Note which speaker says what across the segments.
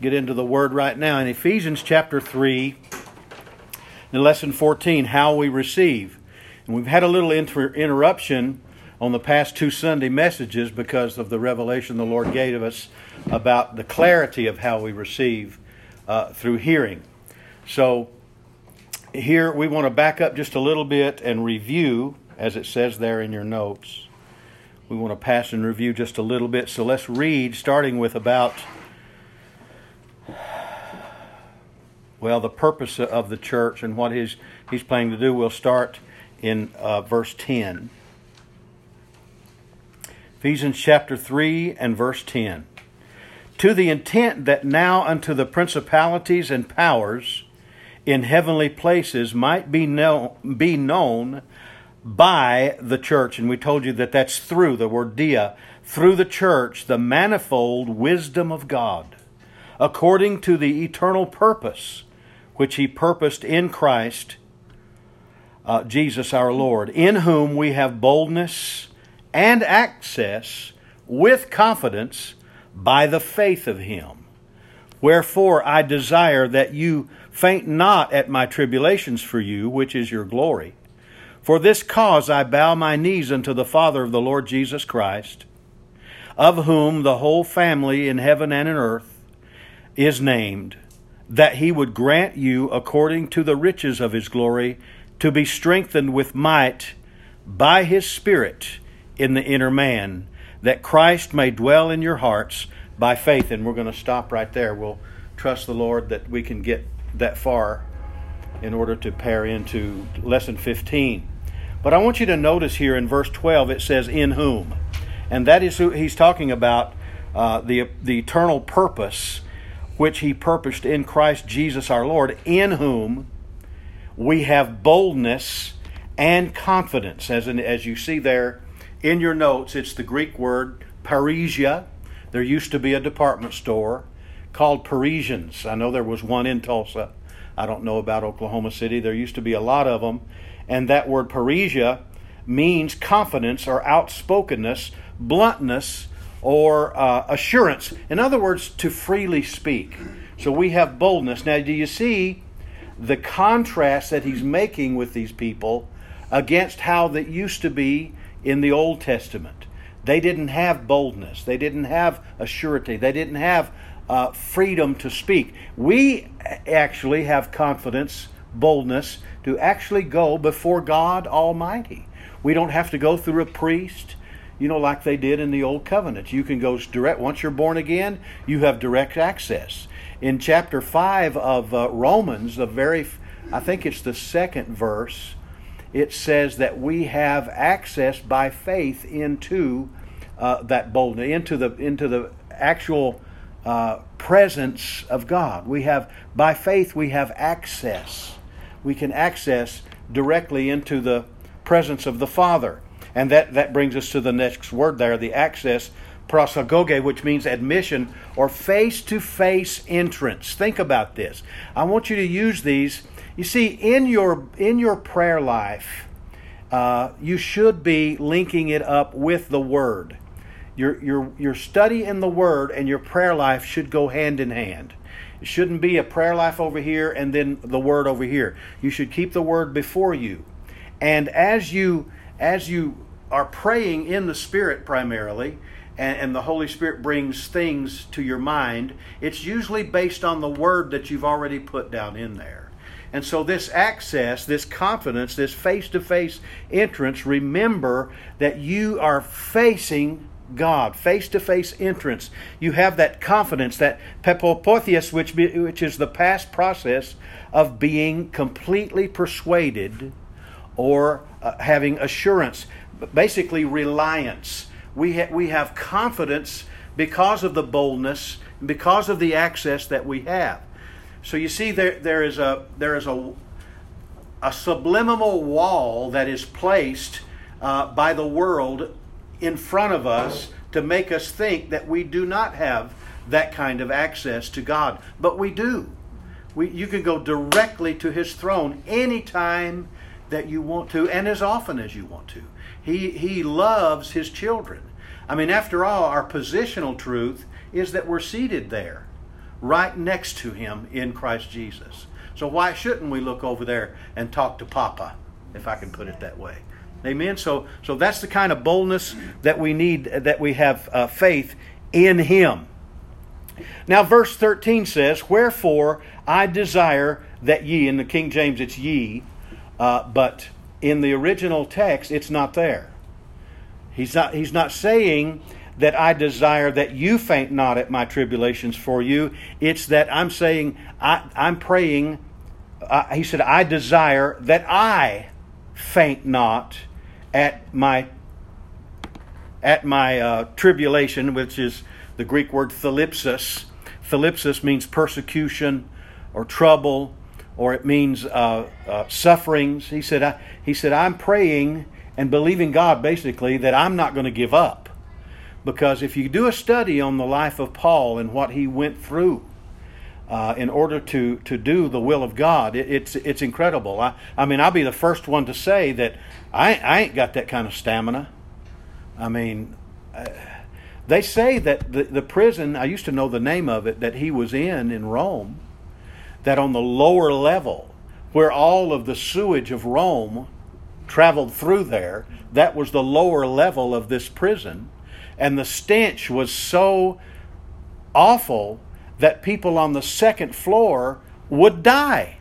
Speaker 1: get into the word right now. In Ephesians chapter 3, in lesson 14, how we receive. And we've had a little inter- interruption on the past two Sunday messages because of the revelation the Lord gave us about the clarity of how we receive uh, through hearing. So, here we want to back up just a little bit and review, as it says there in your notes. We want to pass and review just a little bit. So, let's read, starting with about well, the purpose of the church and what he's, he's planning to do. We'll start in uh, verse 10. Ephesians chapter 3 and verse 10. To the intent that now unto the principalities and powers in heavenly places might be, know, be known by the church. And we told you that that's through the word dia, through the church, the manifold wisdom of God, according to the eternal purpose which he purposed in Christ uh, Jesus our Lord, in whom we have boldness and access with confidence by the faith of him. Wherefore I desire that you faint not at my tribulations for you, which is your glory. For this cause I bow my knees unto the Father of the Lord Jesus Christ, of whom the whole family in heaven and in earth is named that he would grant you, according to the riches of his glory, to be strengthened with might by his Spirit in the inner man, that Christ may dwell in your hearts by faith. And we're going to stop right there. We'll trust the Lord that we can get that far in order to pair into lesson 15. But I want you to notice here in verse 12 it says, In whom. And that is who he's talking about uh, the, the eternal purpose which he purposed in Christ Jesus our Lord, in whom we have boldness and confidence. As, in, as you see there in your notes, it's the Greek word parrhesia. There used to be a department store called Parisians. I know there was one in Tulsa. I don't know about Oklahoma City. There used to be a lot of them. And that word parrhesia means confidence or outspokenness, bluntness, or uh, assurance. In other words, to freely speak. So we have boldness. Now, do you see the contrast that he's making with these people against how that used to be in the Old Testament? They didn't have boldness, they didn't have assurity, they didn't have uh, freedom to speak. We actually have confidence, boldness to actually go before God Almighty. We don't have to go through a priest you know, like they did in the Old Covenant. You can go direct, once you're born again, you have direct access. In chapter 5 of uh, Romans, the very, I think it's the second verse, it says that we have access by faith into uh, that boldness, into the, into the actual uh, presence of God. We have, by faith, we have access. We can access directly into the presence of the Father. And that, that brings us to the next word there, the access, prosagoge, which means admission or face to face entrance. Think about this. I want you to use these. You see, in your, in your prayer life, uh, you should be linking it up with the Word. Your, your, your study in the Word and your prayer life should go hand in hand. It shouldn't be a prayer life over here and then the Word over here. You should keep the Word before you. And as you as you are praying in the Spirit primarily, and, and, the Holy Spirit brings things to your mind, it's usually based on the word that you've already put down in there. And so, this access, this confidence, this face to face entrance, remember that you are facing God, face to face entrance. You have that confidence, that pepopotheus, which, which is the past process of being completely persuaded or uh, having assurance basically reliance. We, ha- we have confidence because of the boldness, because of the access that we have. So you see, there, there is, a, there is a, a subliminal wall that is placed uh, by the world in front of us to make us think that we do not have that kind of access to God. But we do. We, you can go directly to His throne anytime that you want to and as often as you want to. He, he loves his children. I mean, after all, our positional truth is that we're seated there. right next to him in Christ Jesus. So why shouldn't we look over there and talk to Papa, if I can put it that way? Amen. So, so that's the kind of boldness that we need, that we have uh, faith in Him. Now, verse 13 says, Wherefore I desire that ye, in the King James it's ye, uh, but in the original text it's not there. He's not, he's not saying that I desire that you faint not at my tribulations for you. It's that I'm saying, I, I'm praying. Uh, he said, I desire that I faint not at my at my uh, tribulation, which is the Greek word thlipsis. Thlipsis means persecution or trouble, or it means uh, uh, sufferings. He said, I, he said, I'm praying and believing God basically that I'm not going to give up. Because if you do a study on the life of Paul and what he went through uh, in order to, to do the will of God, it, it's, it's incredible. I, I mean, I'll be the first one to say that I, I ain't got that kind of stamina. I mean, uh, they say that the, the prison, I used to know the name of it, that he was in in Rome, that on the lower level, where all of the sewage of Rome traveled through there, that was the lower level of this prison. And the stench was so awful that people on the second floor would die.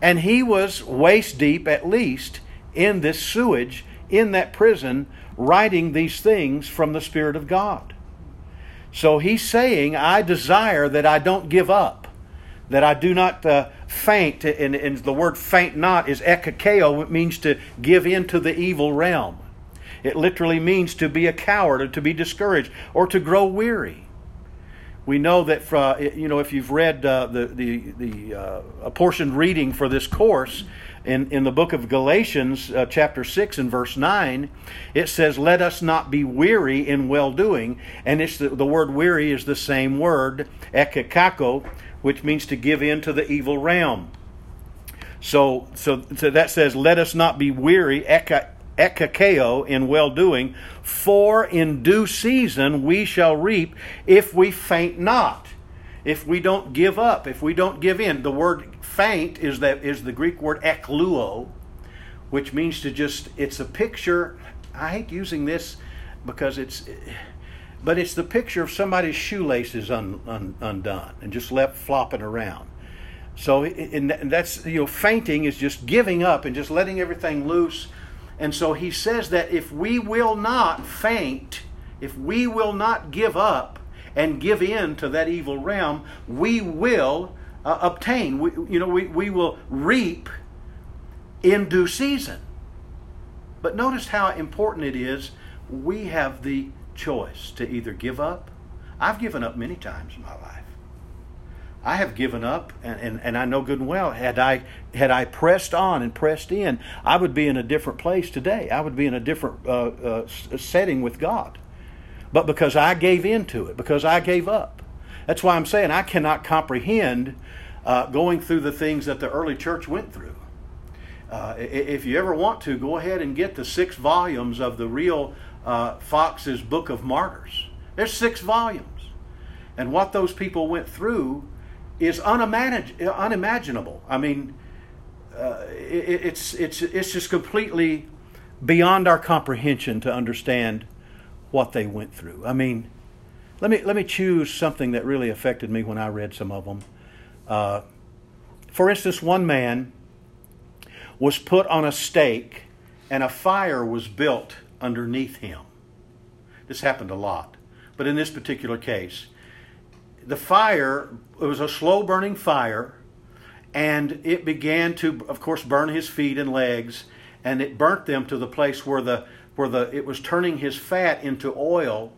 Speaker 1: And he was waist deep, at least, in this sewage, in that prison, writing these things from the Spirit of God. So he's saying, I desire that I don't give up that I do not uh, faint, and, and, the word faint not is ekakeo, it means to give in to the evil realm. It literally means to be a coward or to be discouraged or to grow weary. We know that, you know, if you've read uh, the, the, the uh, apportioned reading for this course, in, in the book of Galatians, uh, chapter 6 and verse 9, it says, Let us not be weary in well doing. And it's the, the word weary is the same word, ekakako, which means to give in to the evil realm. So, so, so that says, let us not be weary, ekakeo, in well doing, for in due season we shall reap if we faint not. If we don't give up, if we don't give in. The word faint is, that, is the Greek word ekluo, which means to just, it's a picture. I hate using this because it's but it's the picture of somebody's shoelaces un, un, undone and just left flopping around. So and that's you know fainting is just giving up and just letting everything loose. And so he says that if we will not faint, if we will not give up and give in to that evil realm, we will uh, obtain. We, you know, we, we will reap in due season. But notice how important it is. We have the choice to either give up. I've given up many times in my life. I have given up, and, and, and I know good and well, had I, had I pressed on and pressed in, I would be in a different place today. I would be in a different uh, uh, setting with God. But because I gave in to it, because I gave up. That's why I'm saying I cannot comprehend uh, going through the things that the early church went through. Uh, if you ever want to, go ahead and get the six volumes of the real uh, Fox's Book of Martyrs. There's six volumes. And what those people went through is unimagin- unimaginable. I mean, uh, it, it's, it's, it's just completely beyond our comprehension to understand what they went through. I mean, let me, let me choose something that really affected me when I read some of them. Uh, for instance, one man was put on a stake and a fire was built underneath him. This happened a lot. But in this particular case, the fire, it was a slow burning fire, and it began to, of course, burn his feet and legs, and it burnt them to the place where the where the it was turning his fat into oil,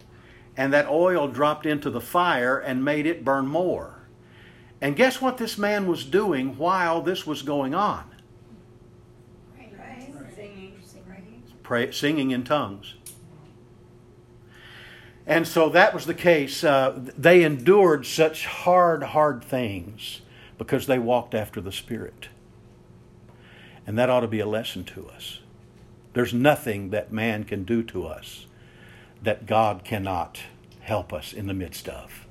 Speaker 1: and that oil dropped into the fire and made it burn more. And guess what this man was doing while this was going on? Pray, singing in tongues. And so that was the case. Uh, they endured such hard, hard things because they walked after the Spirit. And that ought to be a lesson to us. There's nothing that man can do to us that God cannot help us in the midst of.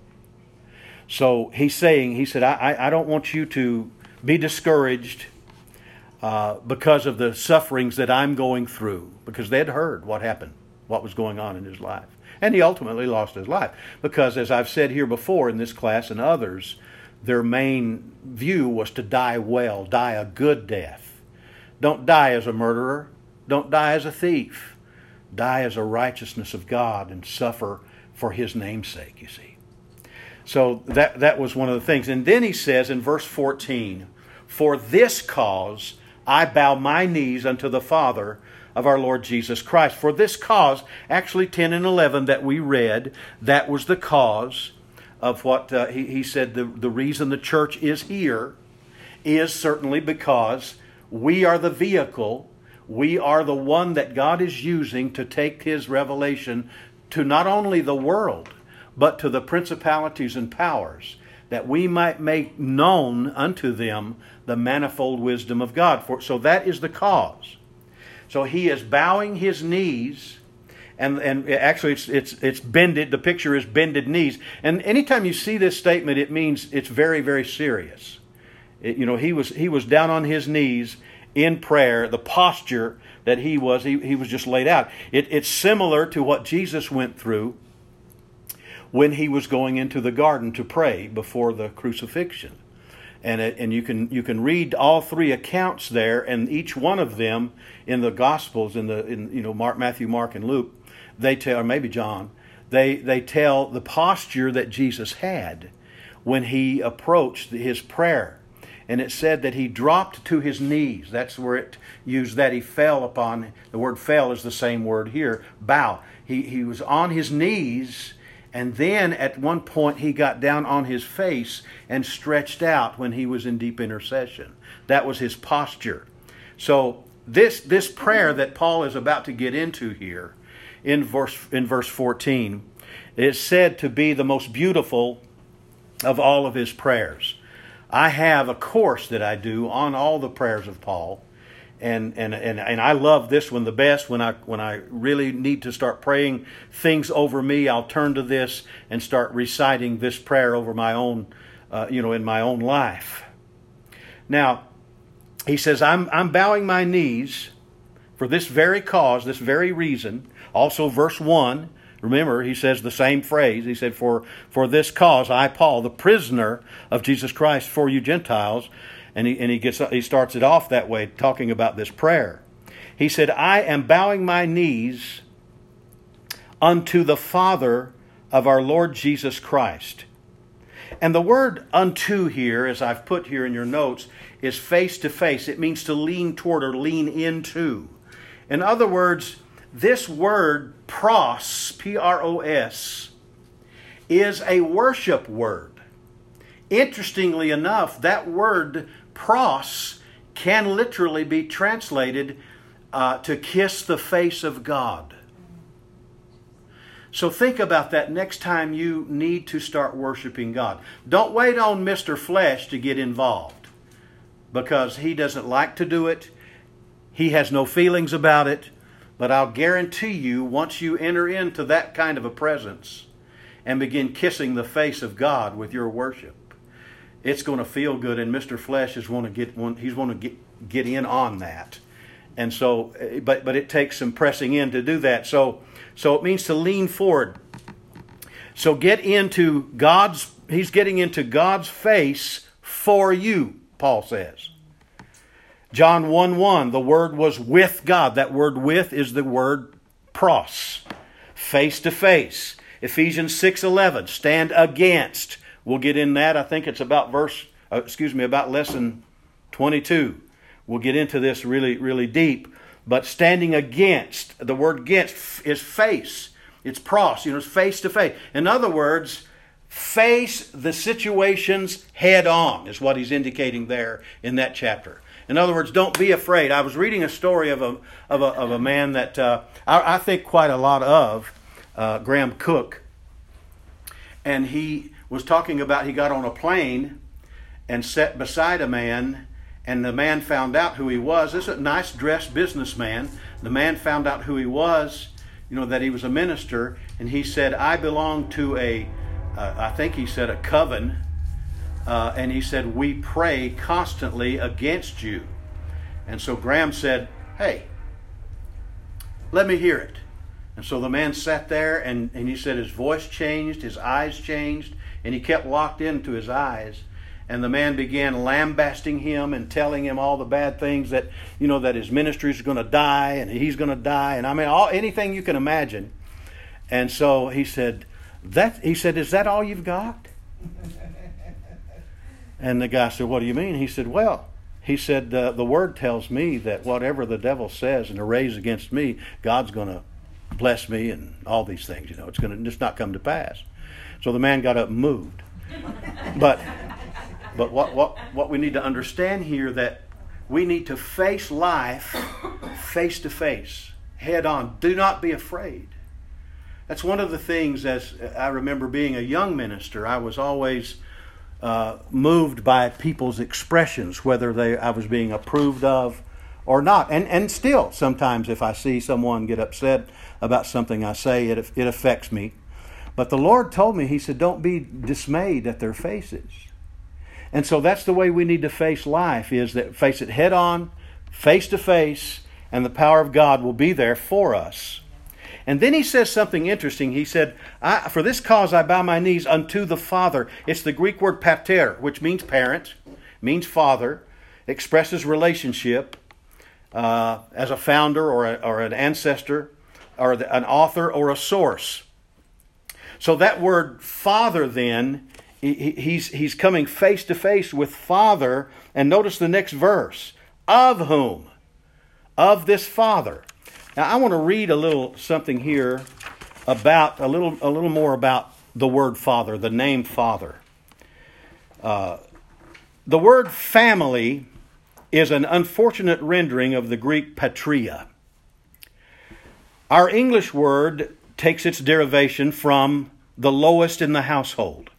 Speaker 1: So he's saying, he said, I, I don't want you to be discouraged uh, because of the sufferings that I'm going through, because they'd heard what happened, what was going on in his life. And he ultimately lost his life. Because, as I've said here before in this class and others, their main view was to die well, die a good death. Don't die as a murderer, don't die as a thief. Die as a righteousness of God and suffer for his namesake, you see. So that, that was one of the things. And then he says in verse 14, For this cause I bow my knees unto the Father of our Lord Jesus Christ. For this cause, actually 10 and 11 that we read, that was the cause of what uh, he, he said the, the reason the church is here is certainly because we are the vehicle, we are the one that God is using to take his revelation to not only the world, but to the principalities and powers, that we might make known unto them the manifold wisdom of God. For, so that is the cause. So he is bowing his knees, and, and actually it's, it's, it's bended, the picture is bended knees. And anytime you see this statement, it means it's very, very serious. It, you know, he was, he was down on his knees in prayer, the posture that he was, he, he was just laid out. It, it's similar to what Jesus went through when he was going into the garden to pray before the crucifixion. And, it, and you can you can read all three accounts there, and each one of them in the Gospels, in the in you know Mark, Matthew, Mark, and Luke, they tell, or maybe John, they they tell the posture that Jesus had when he approached his prayer, and it said that he dropped to his knees. That's where it used that he fell upon. The word "fell" is the same word here. Bow. He he was on his knees and then at one point, he got down on his face and stretched out when he was in deep intercession. That was his posture. So, this, this prayer that Paul is about to get into here in verse, in verse 14 is said to be the most beautiful of all of his prayers. I have a course that I do on all the prayers of Paul and and and and I love this one the best when I when I really need to start praying things over me I'll turn to this and start reciting this prayer over my own uh, you know in my own life. Now he says I'm I'm bowing my knees for this very cause this very reason. Also verse 1 remember he says the same phrase. He said for for this cause I Paul the prisoner of Jesus Christ for you Gentiles and he, and he, gets, he starts it off that way, talking about this prayer. He said, I am bowing my knees unto the Father of our Lord Jesus Christ. And the word unto here, as I've put here in your notes, is face to face. It means to lean toward or lean into. In other words, this word pros, P R O S, is a worship word. Interestingly enough, that word pros can literally be translated uh, to kiss the face of God. So think about that next time you need to start worshiping God. Don't wait on Mr. Flesh to get involved because he doesn't like to do it. He has no feelings about it. But I'll guarantee you, once you enter into that kind of a presence and begin kissing the face of God with your worship, it's going to feel good, and Mr. Flesh is want to get one. He's want to get get in on that, and so, eh, but but it takes some pressing in to do that. So so it means to lean forward. So get into God's. He's getting into God's face for you. Paul says. John 1 1, the word was with God. That word with is the word pros, face to face. Ephesians 6 11, stand against. We'll get in that. I think it's about verse, uh, excuse me, about lesson 22. We'll get into this really, really deep. But standing against, the word against is face. It's pros, you know, it's face to face. In other words, face the situations head on, is what he's indicating there in that chapter. In other words, don't be afraid. I was reading a story of a, of a, of a man that uh, I, I, think quite a lot of, uh, Graham Cooke, And he was talking about he got on a plane and sat beside a man, and the man found out who he was. This is a nice dressed businessman. The man found out who he was, you know, that he was a minister, and he said, I belong to a uh, I think he said, a coven. Uh, and he said, We pray constantly against you. And so Graham said, Hey, let me hear it. And so the man sat there and, and he said his voice changed, his eyes changed, and he kept locked into his eyes. And the man began lambasting him and telling him all the bad things that, you know, that his ministry is going to die and he's going to die. And I mean, all, anything you can imagine. And so he said, that, he said, is that all you've got? And the guy said, what do you mean? He said, well, he said, uh, the word tells me that whatever the devil says and arrays against me, God's going to bless me and all these things. You know, it's going to just not come to pass. So the man got up and moved. But but what, what, what we need to understand here that we need to face life face to face, head on. Do not be afraid. That's one of the things, as I remember being a young minister, I was always uh, moved by people's expressions, whether they I was being approved of or not. And, and still, sometimes if I see someone get upset about something I say, it, it affects me. But the Lord told me, He said, don't be dismayed at their faces. And so that's the way we need to face life is that face it head on, face to face, and the power of God will be there for us. And then he says something interesting. He said, For this cause I bow my knees unto the Father. It's the Greek word pater, which means parent, means father, expresses relationship uh, as a founder or, a, or an ancestor or an author or a source. So that word father then he's, he's coming face to face with Father. And notice the next verse of whom? Of this Father. Now, I want to read a little something here about a little, a little more about the word Father, the name Father. Uh, the word family is an unfortunate rendering of the Greek patria. Our English word takes its derivation from the lowest in the household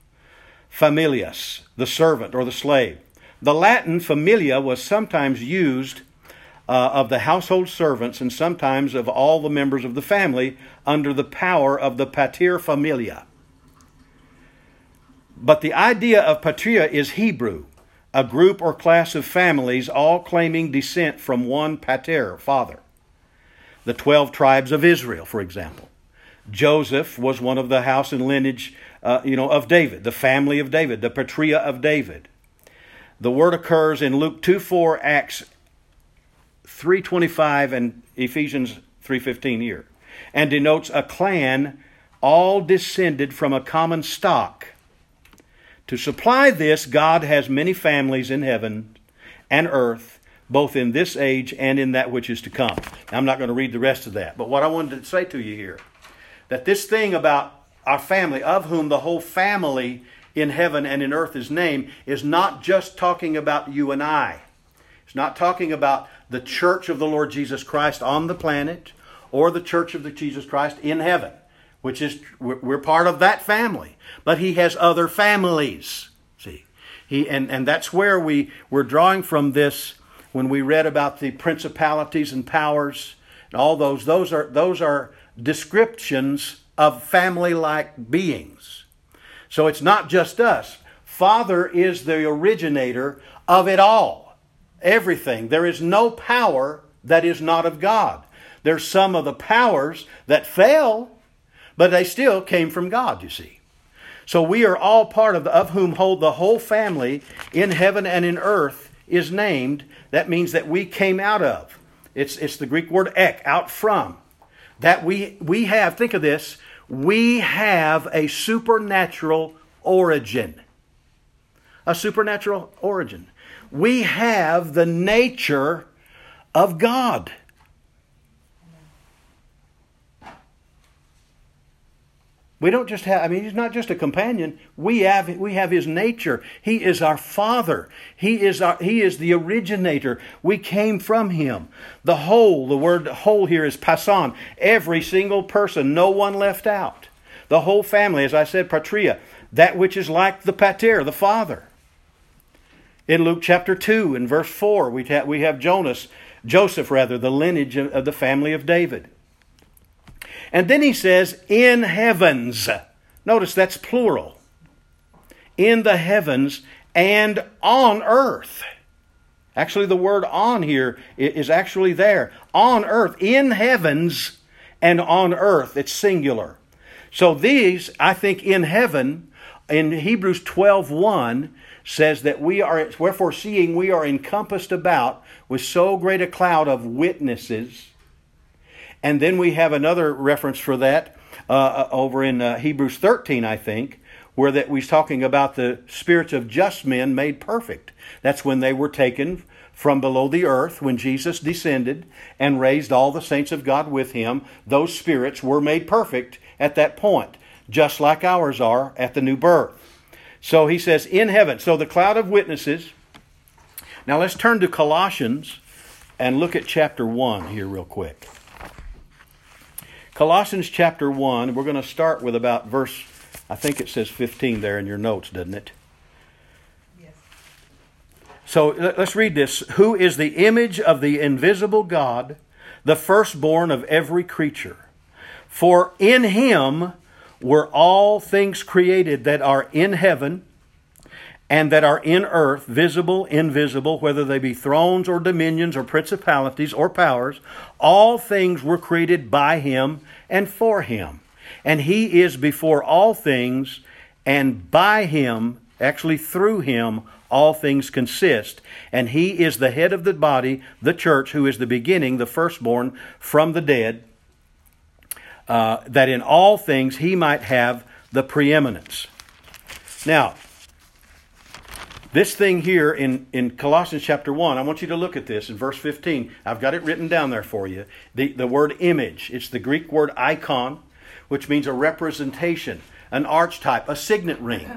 Speaker 1: familias, the servant or the slave. The Latin familia was sometimes used uh, of the household servants and sometimes of all the members of the family under the power of the pater familia. But the idea of patria is Hebrew, a group or class of families all claiming descent from one pater, father. The 12 tribes of Israel, for example. Joseph was one of the house and lineage uh, you know, of David, the family of David, the patria of David. The word occurs in Luke 2 4, Acts 3.25, and Ephesians 3.15 here, and denotes a clan all descended from a common stock. To supply this, God has many families in heaven and earth, both in this age and in that which is to come. Now, I'm not going to read the rest of that, but what I wanted to say to you here, that this thing about our family, of whom the whole family in heaven and in earth is named, is not just talking about you and I. It's not talking about the church of the Lord Jesus Christ on the planet or the church of the Jesus Christ in heaven, which is, we're part of that family. But he has other families. See? He, and, and that's where we, we're drawing from this when we read about the principalities and powers and all those. Those are, those are descriptions of family like beings. So it's not just us. Father is the originator of it all, everything. There is no power that is not of God. There's some of the powers that fell, but they still came from God, you see. So we are all part of, the, of whom hold the whole family in heaven and in earth is named. That means that we came out of. It's, it's the Greek word ek, out from. That we, we have, think of this, we have a supernatural origin. A supernatural origin. We have the nature of God. We don't just have, I mean, he's not just a companion. We have, we have his nature. He is our father. He is, our, he is the originator. We came from him. The whole, the word whole here is pason. Every single person, no one left out. The whole family, as I said, patria, that which is like the pater, the father. In Luke chapter 2, in verse 4, we we have Jonas, Joseph rather, the lineage of the family of David. And then he says, in heavens. Notice that's plural. in the heavens and on earth. Actually, the word on here is actually there. On earth, in heavens and on earth. It's singular. So these, I think, in heaven, in Hebrews 12 1, says that we are, wherefore seeing we are encompassed about with so great a cloud of witnesses. And then we have another reference for that uh, uh over in uh, Hebrews 13, I think, where that we's talking about the spirits of just men made perfect. That's when they were taken from below the earth, when Jesus descended and raised all the saints of God with him. Those spirits were made perfect at that point, just like ours are at the new birth. So he says, in heaven. So the cloud of witnesses. Now let's turn to Colossians and look at chapter 1 here, real quick. Colossians chapter 1, we're going to start with about verse, I think it says 15 there in your notes, doesn't it? Yes. So let's read this. Who is the image of the invisible God, the firstborn of every creature? For in him were all things created that are in heaven and that are in earth, visible, invisible, whether they be thrones or dominions or principalities or powers, all things were created by him and for him. And he is before all things, and by him, actually through him, all things consist. And he is the head of the body, the church, who is the beginning, the firstborn from the dead uh, that in all things he might have the preeminence. Now, this thing here in, in Colossians chapter 1, I want you to look at this in verse 15. I've got it written down there for you. The, the word image, it's the Greek word icon, which means a representation, an archetype, a signet ring.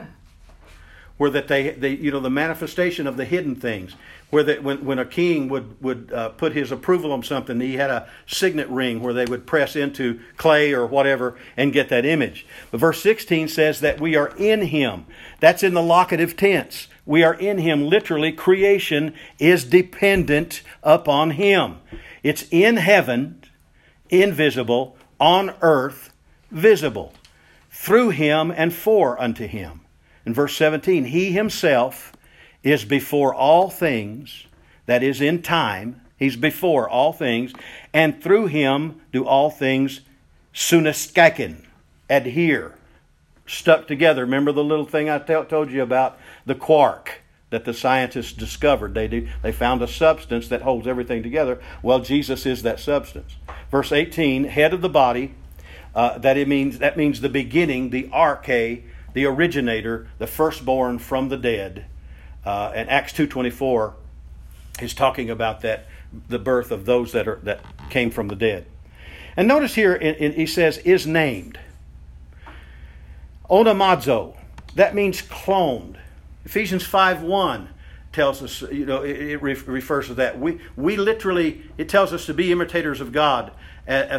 Speaker 1: Where that they, they, you know, the manifestation of the hidden things where that when, when a king would, would uh, put his approval on something, he had a signet ring where they would press into clay or whatever and get that image. But verse 16 says that we are in him. That's in the locative tense. We are in him. Literally, creation is dependent upon him. It's in heaven, invisible, on earth, visible, through him and for unto him. In verse 17, he himself is before all things, that is in time. He's before all things, and through him do all things sunaskaken, adhere, stuck together. Remember the little thing I t- told you about the quark that the scientists discovered? They do. They found a substance that holds everything together. Well, Jesus is that substance. Verse 18, head of the body. Uh, that it means that means the beginning, the arche, the originator, the firstborn from the dead uh, and Acts two twenty four is talking about that the birth of those that are that came from the dead. And notice here in, he says is named. Onamazo, that means cloned. Ephesians 5 1 tells us, you know, it, it refers to that. We, we literally, it tells us to be imitators of God,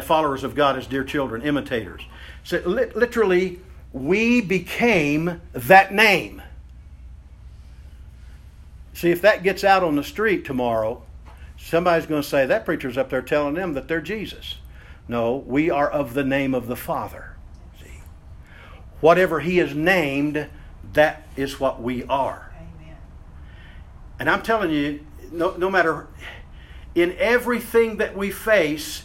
Speaker 1: followers of God as dear children, imitators. So li- literally, we became that name. See, if that gets out on the street tomorrow, somebody's going to say, that preacher's up there telling them that they're Jesus. No, we are of the name of the Father. Whatever He is named, that is what we are. Amen. And I'm telling you, no, no matter, in everything that we face,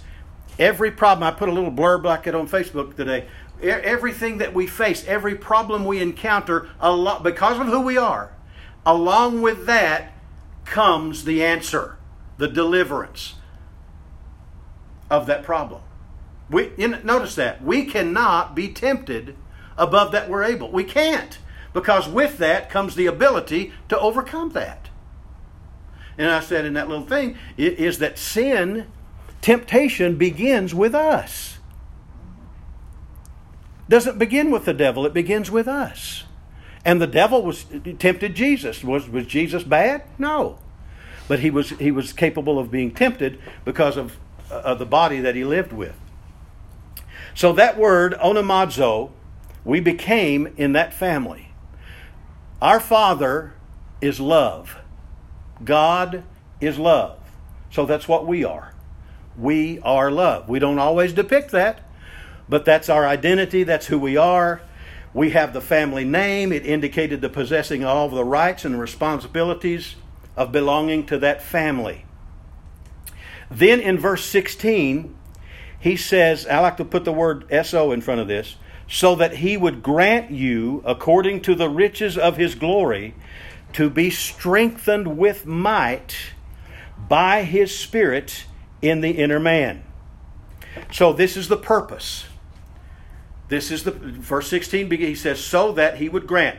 Speaker 1: every problem, I put a little blurb like it on Facebook today. Everything that we face, every problem we encounter, a lot, because of who we are, Along with that comes the answer, the deliverance of that problem. We in, notice that we cannot be tempted above that we're able. We can't because with that comes the ability to overcome that. And I said in that little thing is that sin, temptation begins with us. Doesn't begin with the devil, it begins with us. And the devil was tempted Jesus. Was, was Jesus bad? No. But he was, he was capable of being tempted because of, of the body that he lived with. So that word, onamazo, we became in that family. Our Father is love. God is love. So that's what we are. We are love. We don't always depict that, but that's our identity. That's who we are. We have the family name. It indicated the possessing all the rights and responsibilities of belonging to that family. Then in verse 16, he says, I like to put the word SO in front of this, so that he would grant you, according to the riches of his glory, to be strengthened with might by his Spirit in the inner man. So this is the purpose. This is the verse 16 he says, so that he would grant.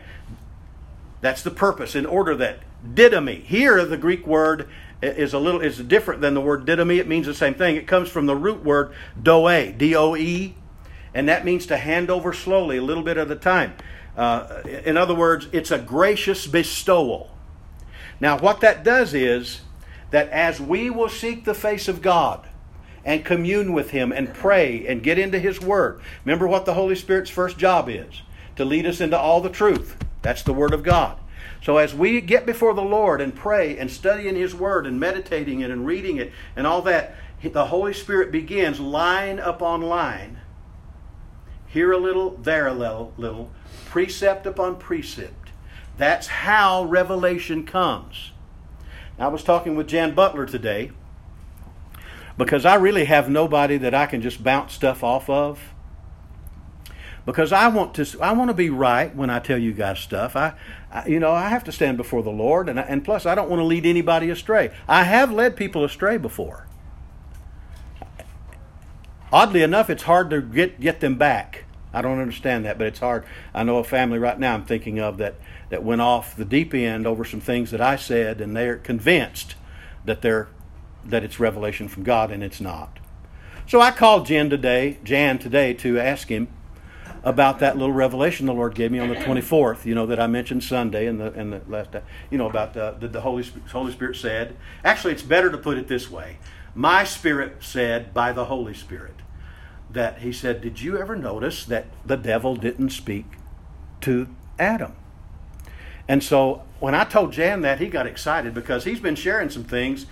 Speaker 1: That's the purpose, in order that didomi. Here the Greek word is a little is different than the word didomi. It means the same thing. It comes from the root word doe, D O E, and that means to hand over slowly, a little bit at a time. Uh, in other words, it's a gracious bestowal. Now, what that does is that as we will seek the face of God and commune with Him and pray and get into His Word, remember what the Holy Spirit's first job is to lead us into all the truth. That's the Word of God. So as we get before the Lord and pray and study in His Word and meditating it and reading it and all that, the Holy Spirit begins line upon line, here a little, there a little, little, precept upon precept. That's how revelation comes. I was talking with Jan Butler today because I really have nobody that I can just bounce stuff off of. Because I want to, I want to be right when I tell you guys stuff. I, I you know, I have to stand before the Lord, and and plus, I don't want to lead anybody astray. I have led people astray before. Oddly enough, it's hard to get get them back. I don't understand that, but it's hard. I know a family right now I'm thinking of that that went off the deep end over some things that I said, and they're convinced that they're that it's revelation from God, and it's not. So I called Jan today, Jan today, to ask him about that little revelation the Lord gave me on the 24th. You know that I mentioned Sunday and the and the last, you know about uh, the, the Holy Holy Spirit said. Actually, it's better to put it this way: My spirit said by the Holy Spirit that He said, "Did you ever notice that the devil didn't speak to Adam?" And so when I told Jan that, he got excited because he's been sharing some things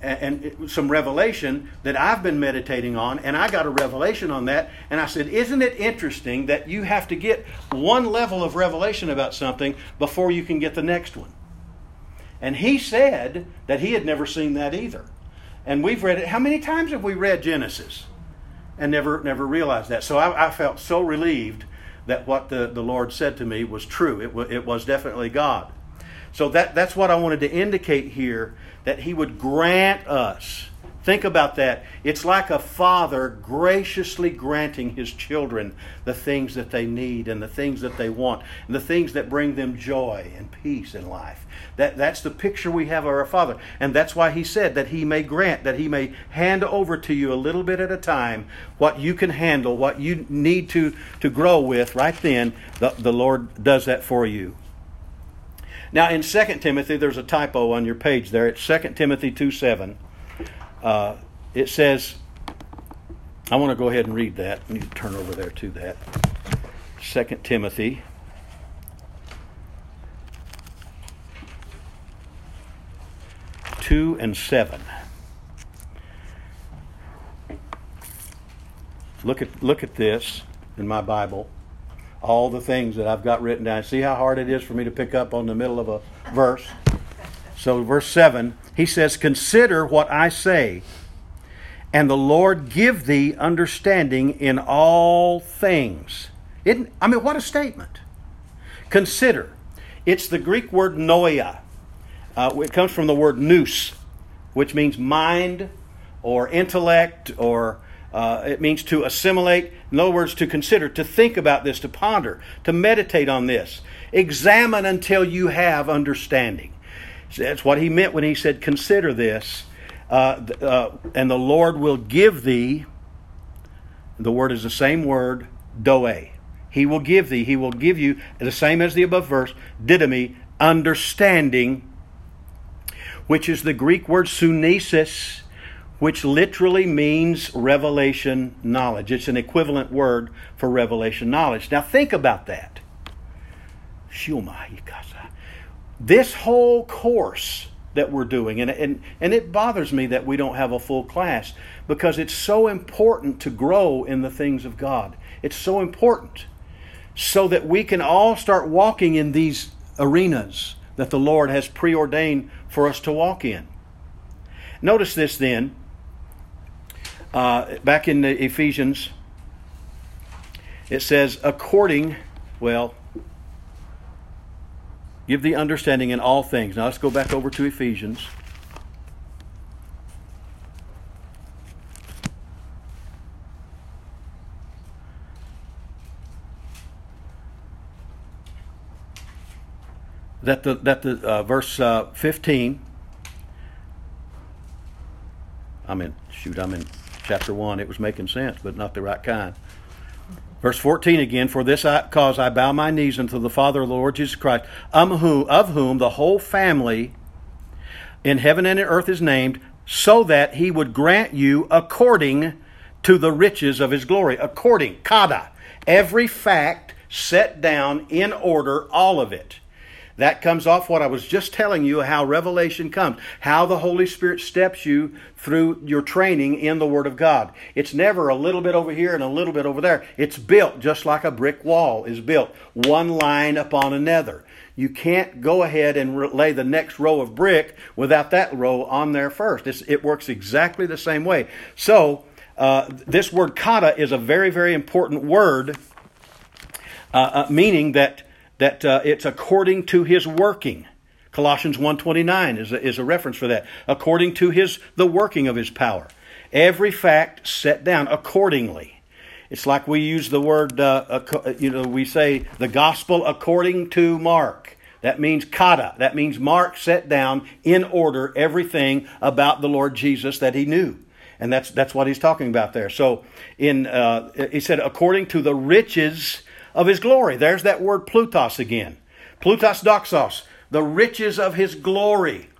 Speaker 1: and, some revelation that I've been meditating on, and I got a revelation on that. And I said, Isn't it interesting that you have to get one level of revelation about something before you can get the next one? And he said that he had never seen that either. And we've read it. How many times have we read Genesis and never never realized that? So I, I felt so relieved that what the, the Lord said to me was true. It, w- it was definitely God. So that, that's what I wanted to indicate here that He would grant us. Think about that. It's like a father graciously granting his children the things that they need and the things that they want and the things that bring them joy and peace in life. That, that's the picture we have of our Father. And that's why He said that He may grant, that He may hand over to you a little bit at a time what you can handle, what you need to, to grow with right then. The, the Lord does that for you. Now, in 2 Timothy, there's a typo on your page there. It's 2 Timothy 2 7. Uh, it says, I want to go ahead and read that. I need to turn over there to that. 2 Timothy 2 and 7. Look at, look at this in my Bible. All the things that I've got written down. See how hard it is for me to pick up on the middle of a verse? So, verse 7, he says, Consider what I say, and the Lord give thee understanding in all things. I mean, what a statement. Consider. It's the Greek word noia. Uh, it comes from the word nous, which means mind or intellect, or uh, it means to assimilate. In other words, to consider, to think about this, to ponder, to meditate on this. Examine until you have understanding. That's what he meant when he said, Consider this, uh, uh, and the Lord will give thee. The word is the same word, doe. He will give thee, he will give you, the same as the above verse, didomi, understanding which is the Greek word sunesis, which literally means revelation knowledge. It's an equivalent word for revelation knowledge. Now think about that. This whole course that we're doing, and, and, and it bothers me that we don't have a full class because it's so important to grow in the things of God. It's so important. so that we can all start walking in these arenas that the Lord has preordained for us to walk in. Notice this then, uh, back in the Ephesians, it says, according, well, give the understanding in all things. Now let's go back over to Ephesians. that the that the uh, verse uh, 15 I'm in shoot I'm in chapter 1 it was making sense but not the right kind verse 14 again for this I, cause I bow my knees unto the Father of the Lord Jesus Christ um, who, of whom the whole family in heaven and in earth is named so that he would grant you according to the riches of his glory. According kata. Every fact set down in order all of it that comes off what I was just telling you how revelation comes, how the Holy Spirit steps you through your training in the Word of God. It's never a little bit over here and a little bit over there. It's built just like a brick wall is built, one line upon another. You can't go ahead and lay the next row of brick without that row on there first. It's, it works exactly the same way. So, uh, this word kata is a very, very important word, uh, uh, meaning that that uh, it's according to his working. Colossians 1.29 is a, is a reference for that. According to his the working of his power. Every fact set down accordingly. It's like we use the word, uh, you know, we say the gospel according to Mark. That means kata. That means Mark set down in order everything about the Lord Jesus that he knew. And that's, that's what he's talking about there. So in, uh, he said, according to the riches of his glory. There's that word plutos again. Plutos doxos, the riches of his glory.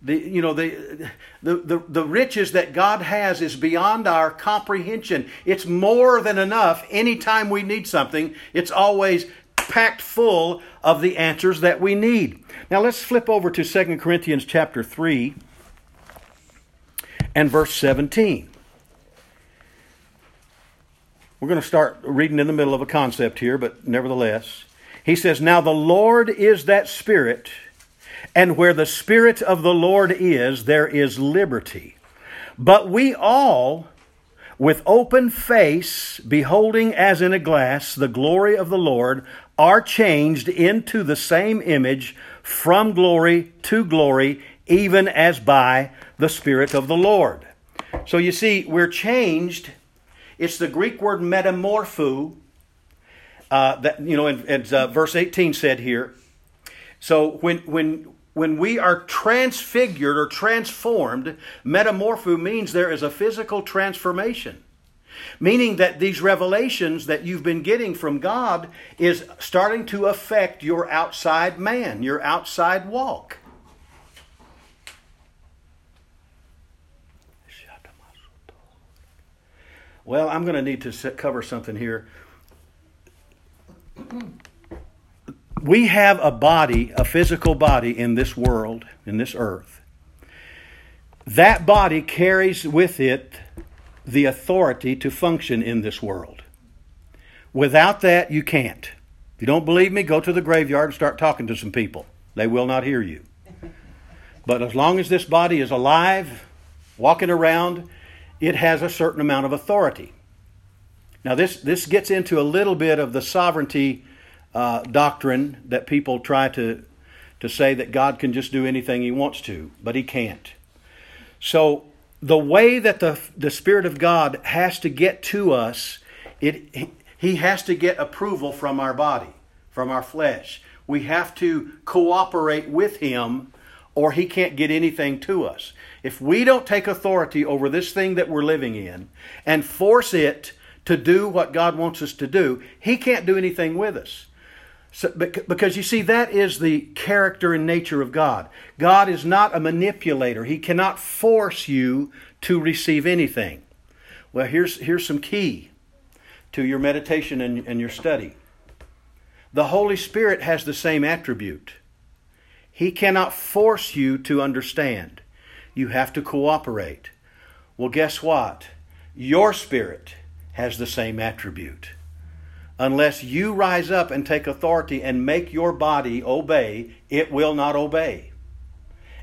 Speaker 1: The, you know, the, the, the, the riches that God has is beyond our comprehension. It's more than enough anytime we need something. It's always packed full of the answers that we need. Now let's flip over to 2 Corinthians chapter 3 and verse 17. We're going to start reading in the middle of a concept here, but nevertheless. He says, Now the Lord is that Spirit, and where the Spirit of the Lord is, there is liberty. But we all, with open face, beholding as in a glass the glory of the Lord, are changed into the same image from glory to glory, even as by the Spirit of the Lord. So you see, we're changed it's the Greek word metamorpho uh, that you know, as uh, verse 18 said here. So when when when we are transfigured or transformed, metamorpho means there is a physical transformation. Meaning that these revelations that you've been getting from God is starting to affect your outside man, your outside walk. Well, I'm going to need to cover something here. We have a body, a physical body in this world, in this earth. That body carries with it the authority to function in this world. Without that, you can't. If you don't believe me, go to the graveyard and start talking to some people. They will not hear you. But as long as this body is alive, walking around, it has a certain amount of authority. Now, this, this gets into a little bit of the sovereignty uh, doctrine that people try to, to say that God can just do anything He wants to, but He can't. So, the way that the, the Spirit of God has to get to us, it, He has to get approval from our body, from our flesh. We have to cooperate with Him, or He can't get anything to us. If we don't take authority over this thing that we're living in and force it to do what God wants us to do, He can't do anything with us. So, because you see, that is the character and nature of God. God is not a manipulator. He cannot force you to receive anything. Well, here's, here's some key to your meditation and, and your study. The Holy Spirit has the same attribute. He cannot force you to understand. You have to cooperate. Well, guess what? Your spirit has the same attribute. unless you rise up and take authority and make your body obey, it will not obey.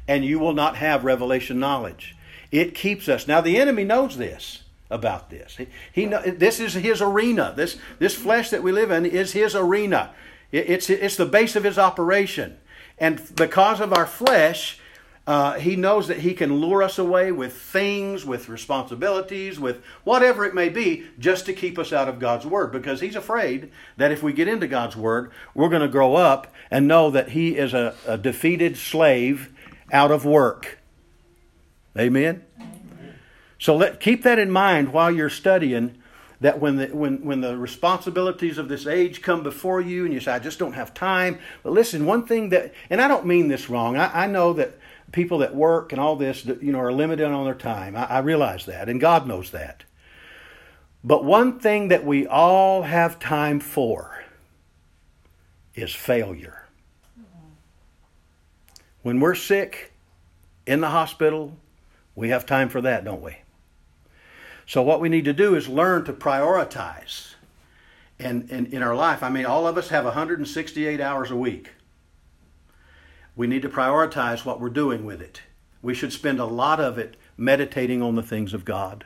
Speaker 1: And you will not have revelation knowledge. It keeps us. Now, the enemy knows this about this. He, he this is his arena. This, this flesh that we live in is his arena. It, it's, it's the base of his operation. And because of our flesh, uh, he knows that he can lure us away with things, with responsibilities, with whatever it may be, just to keep us out of God's Word. Because he's afraid that if we get into God's Word, we're going to grow up and know that he is a, a defeated slave out of work. Amen? So let, keep that in mind while you're studying that when the, when, when the responsibilities of this age come before you and you say, I just don't have time. But listen, one thing that, and I don't mean this wrong, I, I know that people that work and all this, you know, are limited on their time. I, I realize that, and God knows that. But one thing that we all have time for is failure. When we're sick in the hospital, we have time for that, don't we? So, what we need to do is learn to prioritize. And, and in our life, I mean, all of us have 168 hours a week. We need to prioritize what we're doing with it. We should spend a lot of it meditating on the things of God.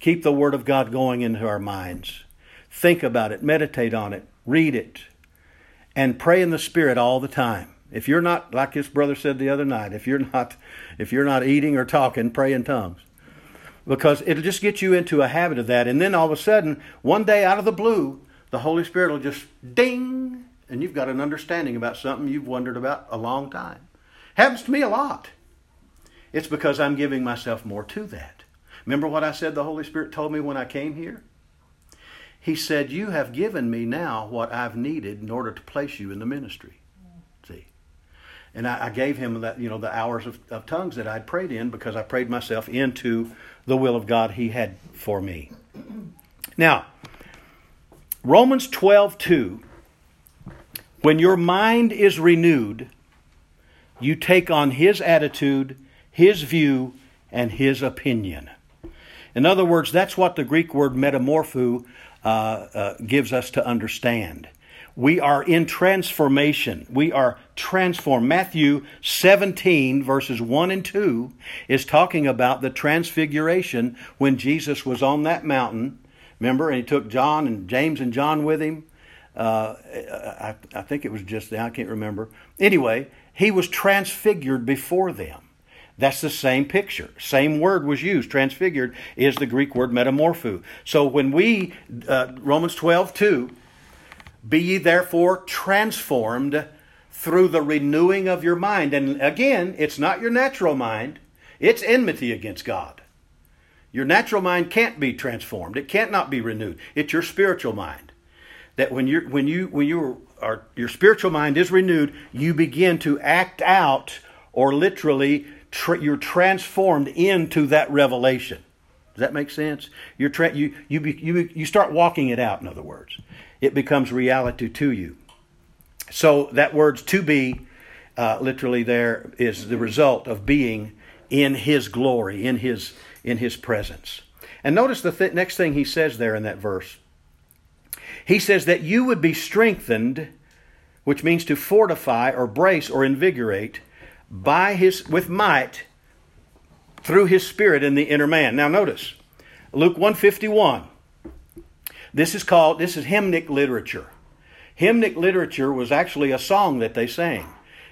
Speaker 1: Keep the Word of God going into our minds. Think about it, meditate on it, read it, and pray in the Spirit all the time. If you're not, like this brother said the other night, if you're not, if you're not eating or talking, pray in tongues. Because it'll just get you into a habit of that. And then all of a sudden, one day out of the blue, the Holy Spirit will just ding and you've got an understanding about something you've wondered about a long time. Happens to me a lot. It's because I'm giving myself more to that. Remember what I said the Holy Spirit told me when I came here? He said, You have given me now what I've needed in order to place you in the ministry. And I, I gave him that, you know, the hours of, of tongues that I'd prayed in because I prayed myself into the will of God he had for me. Now, Romans 12 2 when your mind is renewed, you take on his attitude, his view, and his opinion. In other words, that's what the Greek word metamorpho uh, uh, gives us to understand. We are in transformation. We are transformed. Matthew 17, verses 1 and 2, is talking about the transfiguration when Jesus was on that mountain. Remember, and he took John and James and John with him. Uh, I, I think it was just I can't remember. Anyway, he was transfigured before them. That's the same picture. Same word was used. Transfigured is the Greek word metamorpho. So when we, uh, Romans 12, 2, be ye therefore transformed through the renewing of your mind. And again, it's not your natural mind, it's enmity against God. Your natural mind can't be transformed, it can't not be renewed. It's your spiritual mind that when you when you when you are your spiritual mind is renewed, you begin to act out or literally tra- you're transformed into that revelation. Does that make sense? You're tra- you you be, you you start walking it out. In other words, it becomes reality to you. So that word's to be, uh, literally there is the result of being in His glory, in His in His presence. And notice the th- next thing he says there in that verse. He says that you would be strengthened, which means to fortify or brace or invigorate by his with might through his spirit in the inner man. Now notice Luke 151. This is called this is hymnic literature. Hymnic literature was actually a song that they sang.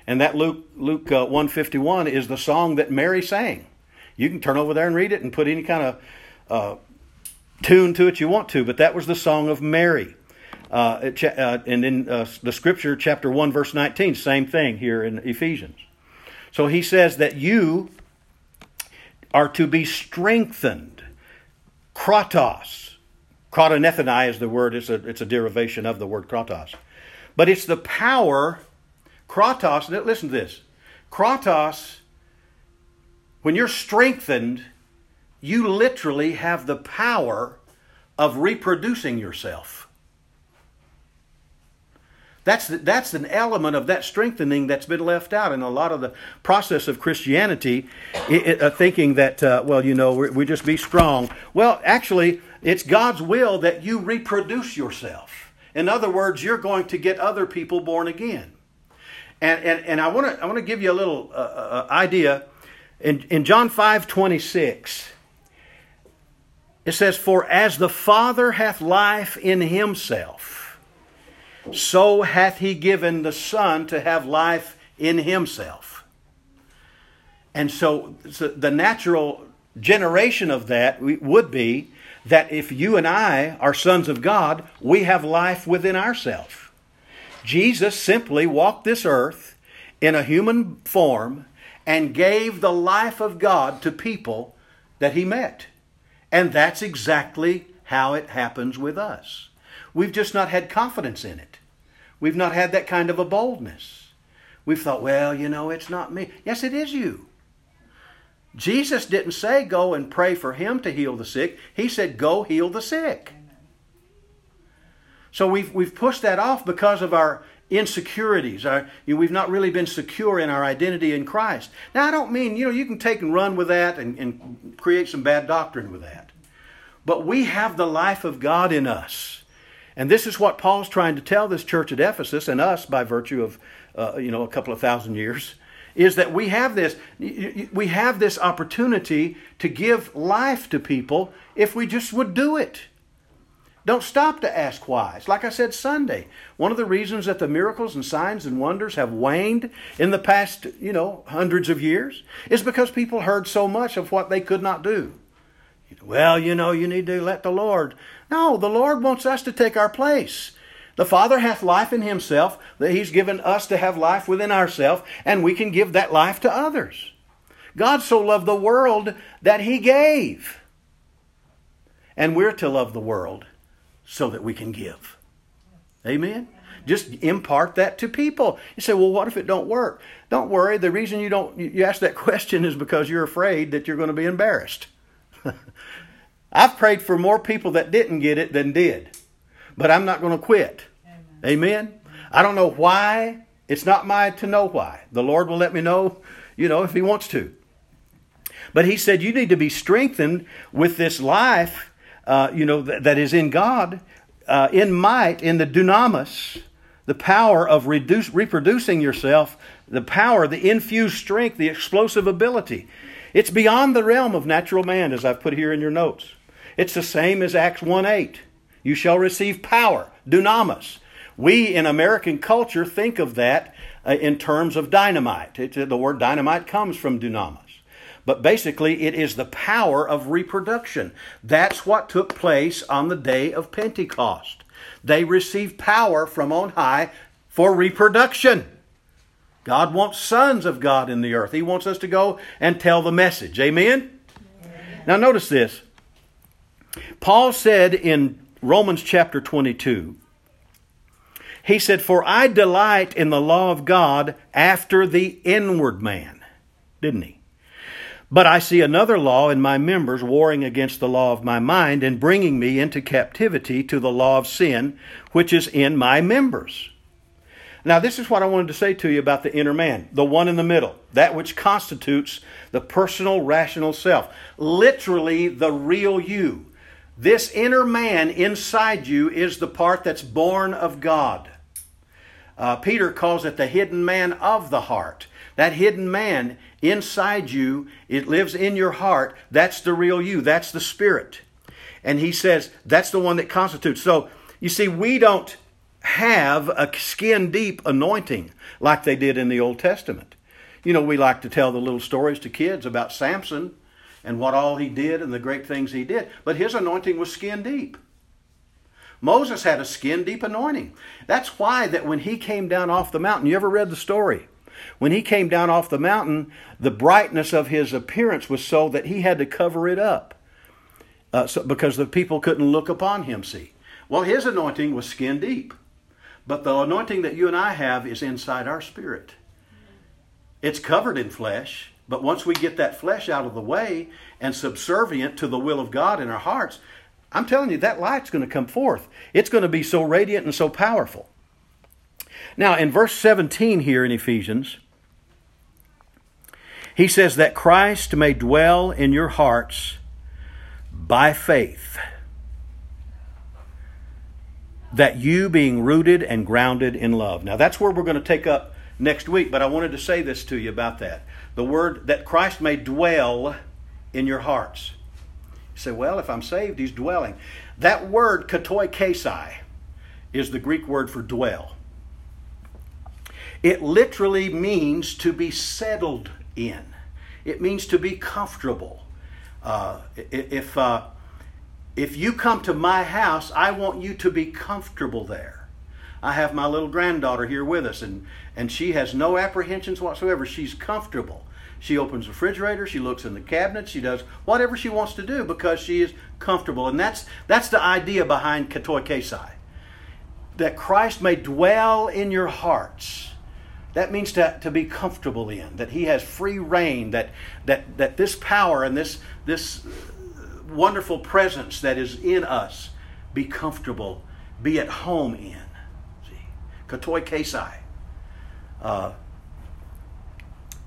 Speaker 1: And that Luke Luke uh, 151 is the song that Mary sang. You can turn over there and read it and put any kind of uh, tune to it you want to, but that was the song of Mary. Uh, uh, and in uh, the scripture, chapter 1, verse 19, same thing here in Ephesians. So he says that you are to be strengthened. Kratos. Kratonethanai is the word, it's a, it's a derivation of the word kratos. But it's the power, kratos, listen to this. Kratos, when you're strengthened, you literally have the power of reproducing yourself. That's, that's an element of that strengthening that's been left out in a lot of the process of Christianity, it, it, uh, thinking that, uh, well, you know, we just be strong. Well, actually, it's God's will that you reproduce yourself. In other words, you're going to get other people born again. And, and, and I want to I want to give you a little uh, uh, idea. In, in John 5 26, it says, For as the Father hath life in himself, so hath he given the Son to have life in himself. And so, so the natural generation of that would be that if you and I are sons of God, we have life within ourselves. Jesus simply walked this earth in a human form and gave the life of God to people that he met. And that's exactly how it happens with us. We've just not had confidence in it. We've not had that kind of a boldness. We've thought, well, you know, it's not me. Yes, it is you. Jesus didn't say go and pray for him to heal the sick. He said go heal the sick. So we've, we've pushed that off because of our insecurities. Our, you know, we've not really been secure in our identity in Christ. Now, I don't mean, you know, you can take and run with that and, and create some bad doctrine with that. But we have the life of God in us. And this is what Paul's trying to tell this church at Ephesus and us by virtue of, uh, you know, a couple of thousand years is that we have this we have this opportunity to give life to people if we just would do it. Don't stop to ask why. It's like I said Sunday. One of the reasons that the miracles and signs and wonders have waned in the past, you know, hundreds of years is because people heard so much of what they could not do. Well, you know, you need to let the Lord. No, the Lord wants us to take our place. The Father hath life in himself, that he's given us to have life within ourselves, and we can give that life to others. God so loved the world that he gave. And we're to love the world so that we can give. Amen. Just impart that to people. You say, "Well, what if it don't work?" Don't worry. The reason you don't you ask that question is because you're afraid that you're going to be embarrassed. I've prayed for more people that didn't get it than did but I'm not going to quit. Amen. I don't know why. It's not my to know why. The Lord will let me know, you know, if He wants to. But He said, you need to be strengthened with this life, uh, you know, that, that is in God, uh, in might, in the dunamis, the power of reduce, reproducing yourself, the power, the infused strength, the explosive ability. It's beyond the realm of natural man, as I've put here in your notes. It's the same as Acts 1 8. You shall receive power, dunamis. We in American culture think of that uh, in terms of dynamite. It, the word dynamite comes from dunamis. But basically, it is the power of reproduction. That's what took place on the day of Pentecost. They received power from on high for reproduction. God wants sons of God in the earth. He wants us to go and tell the message. Amen? Amen. Now, notice this. Paul said in Romans chapter 22. He said, For I delight in the law of God after the inward man. Didn't he? But I see another law in my members warring against the law of my mind and bringing me into captivity to the law of sin, which is in my members. Now, this is what I wanted to say to you about the inner man, the one in the middle, that which constitutes the personal, rational self. Literally, the real you. This inner man inside you is the part that's born of God. Uh, Peter calls it the hidden man of the heart. That hidden man inside you, it lives in your heart. That's the real you. That's the spirit. And he says that's the one that constitutes. So, you see, we don't have a skin deep anointing like they did in the Old Testament. You know, we like to tell the little stories to kids about Samson and what all he did and the great things he did. But his anointing was skin deep. Moses had a skin deep anointing. That's why that when he came down off the mountain, you ever read the story? When he came down off the mountain, the brightness of his appearance was so that he had to cover it up uh, so, because the people couldn't look upon him, see. Well, his anointing was skin deep. But the anointing that you and I have is inside our spirit. It's covered in flesh, but once we get that flesh out of the way and subservient to the will of God in our hearts, I'm telling you, that light's going to come forth. It's going to be so radiant and so powerful. Now, in verse 17 here in Ephesians, he says that Christ may dwell in your hearts by faith. that you being rooted and grounded in love. Now that's where we're going to take up next week, but I wanted to say this to you about that. The word that Christ may dwell in your hearts. You say, well, if I'm saved, he's dwelling. That word, katoi kesai, is the Greek word for dwell. It literally means to be settled in. It means to be comfortable. Uh, if uh, if you come to my house, I want you to be comfortable there. I have my little granddaughter here with us, and, and she has no apprehensions whatsoever. She's comfortable. She opens the refrigerator, she looks in the cabinet, she does whatever she wants to do because she is comfortable. And that's, that's the idea behind Katoi Kesai. That Christ may dwell in your hearts. That means to, to be comfortable in, that He has free rein, that, that, that this power and this, this wonderful presence that is in us be comfortable, be at home in. See, katoi kesai. Uh,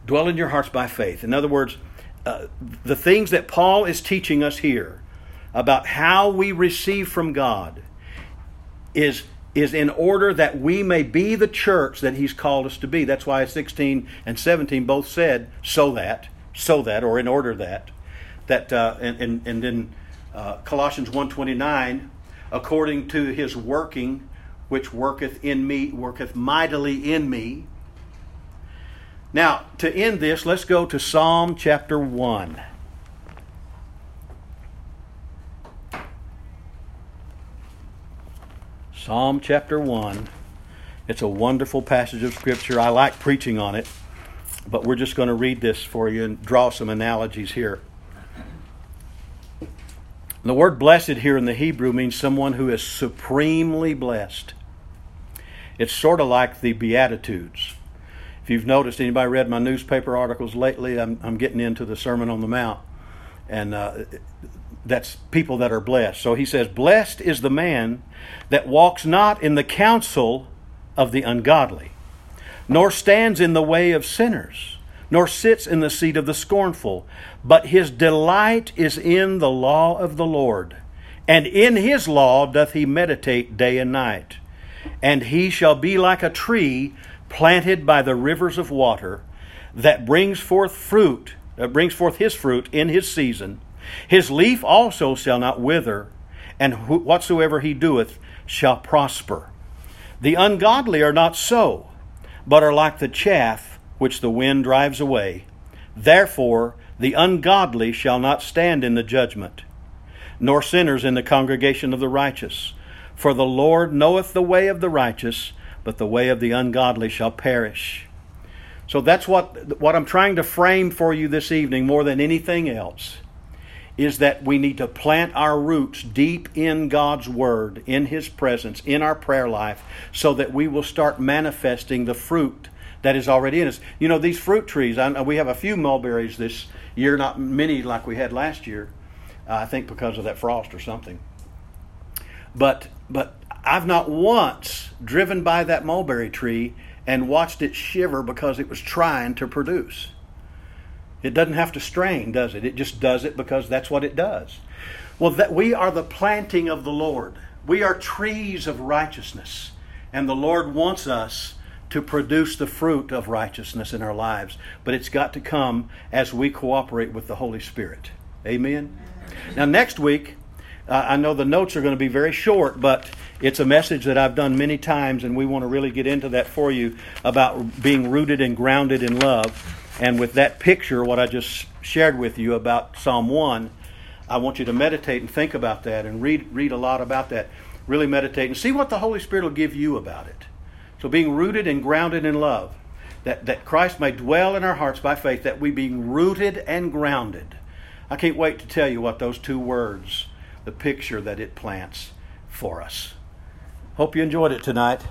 Speaker 1: dwell in your hearts by faith. In other words, uh, the things that Paul is teaching us here about how we receive from God is is in order that we may be the church that he's called us to be. That's why 16 and 17 both said so that, so that, or in order that that uh, and, and, and then uh, Colossians 1.29, according to his working, which worketh in me, worketh mightily in me. Now, to end this, let's go to Psalm chapter 1. Psalm chapter 1. It's a wonderful passage of Scripture. I like preaching on it, but we're just going to read this for you and draw some analogies here. The word blessed here in the Hebrew means someone who is supremely blessed. It's sort of like the Beatitudes. If you've noticed, anybody read my newspaper articles lately, I'm, I'm getting into the Sermon on the Mount. And uh, that's people that are blessed. So he says, Blessed is the man that walks not in the counsel of the ungodly, nor stands in the way of sinners nor sits in the seat of the scornful, but his delight is in the law of the Lord, and in his law doth he meditate day and night. And he shall be like a tree planted by the rivers of water, that brings forth fruit, that brings forth his fruit in his season. His leaf also shall not wither, and whatsoever he doeth shall prosper. The ungodly are not so, but are like the chaff which the wind drives away. Therefore, the ungodly shall not stand in the judgment, nor sinners in the congregation of the righteous. For the Lord knoweth the way of the righteous, but the way of the ungodly shall perish. So that's what, what I'm trying to frame for you this evening more than anything else is that we need to plant our roots deep in God's Word, in His presence, in our prayer life, so that we will start manifesting the fruit that is already in us. You know, these fruit trees, I, we have a few mulberries this year, not many like we had last year, I think because of that frost or something. But, but I've not once driven by that mulberry tree and watched it shiver because it was trying to produce. It doesn't have to strain, does it? It just does it because that's what it does. Well, that we are the planting of the Lord. We are trees of righteousness, and the Lord wants us to produce the fruit of righteousness in our lives. But it's got to come as we cooperate with the Holy Spirit. Amen? Now, next week, I know the notes are going to be very short, but it's a message that I've done many times, and we want to really get into that for you about being rooted and grounded in love. And with that picture, what I just shared with you about Psalm 1, I want you to meditate and think about that and read, read a lot about that. Really meditate and see what the Holy Spirit will give you about it. So being rooted and grounded in love, that, that Christ may dwell in our hearts by faith, that we being rooted and grounded. I can't wait to tell you what those two words, the picture that it plants for us. Hope you enjoyed it tonight.